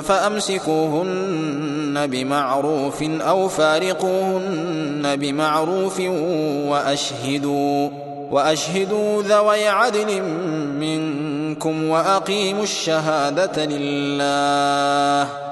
فأمسكوهن بمعروف أو فارقوهن بمعروف وأشهدوا وأشهدوا ذوي عدل منكم وأقيموا الشهادة لله.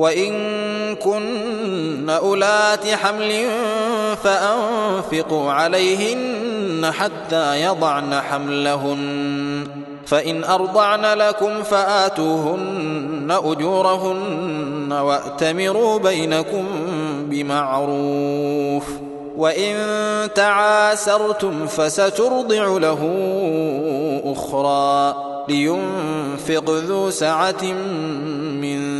وإن كن أولات حمل فأنفقوا عليهن حتى يضعن حملهن. فإن أرضعن لكم فآتوهن أجورهن وأتمروا بينكم بمعروف. وإن تعاسرتم فسترضع له أخرى لينفق ذو سعة من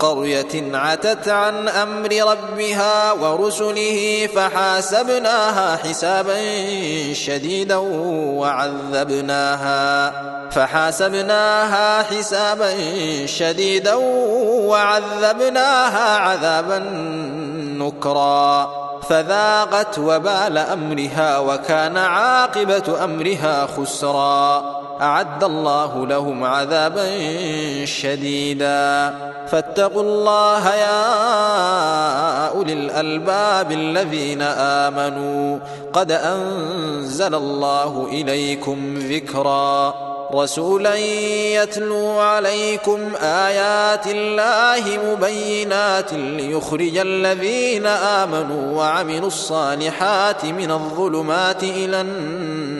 قرية عتت عن أمر ربها ورسله فحاسبناها حسابا شديدا وعذبناها فحاسبناها حسابا شديدا وعذبناها عذابا نكرا فذاقت وبال أمرها وكان عاقبة أمرها خسرا أعد الله لهم عذابا شديدا. فاتقوا الله يا أولي الألباب الذين آمنوا. قد أنزل الله إليكم ذكرا. رسولا يتلو عليكم آيات الله مبينات ليخرج الذين آمنوا وعملوا الصالحات من الظلمات إلى النور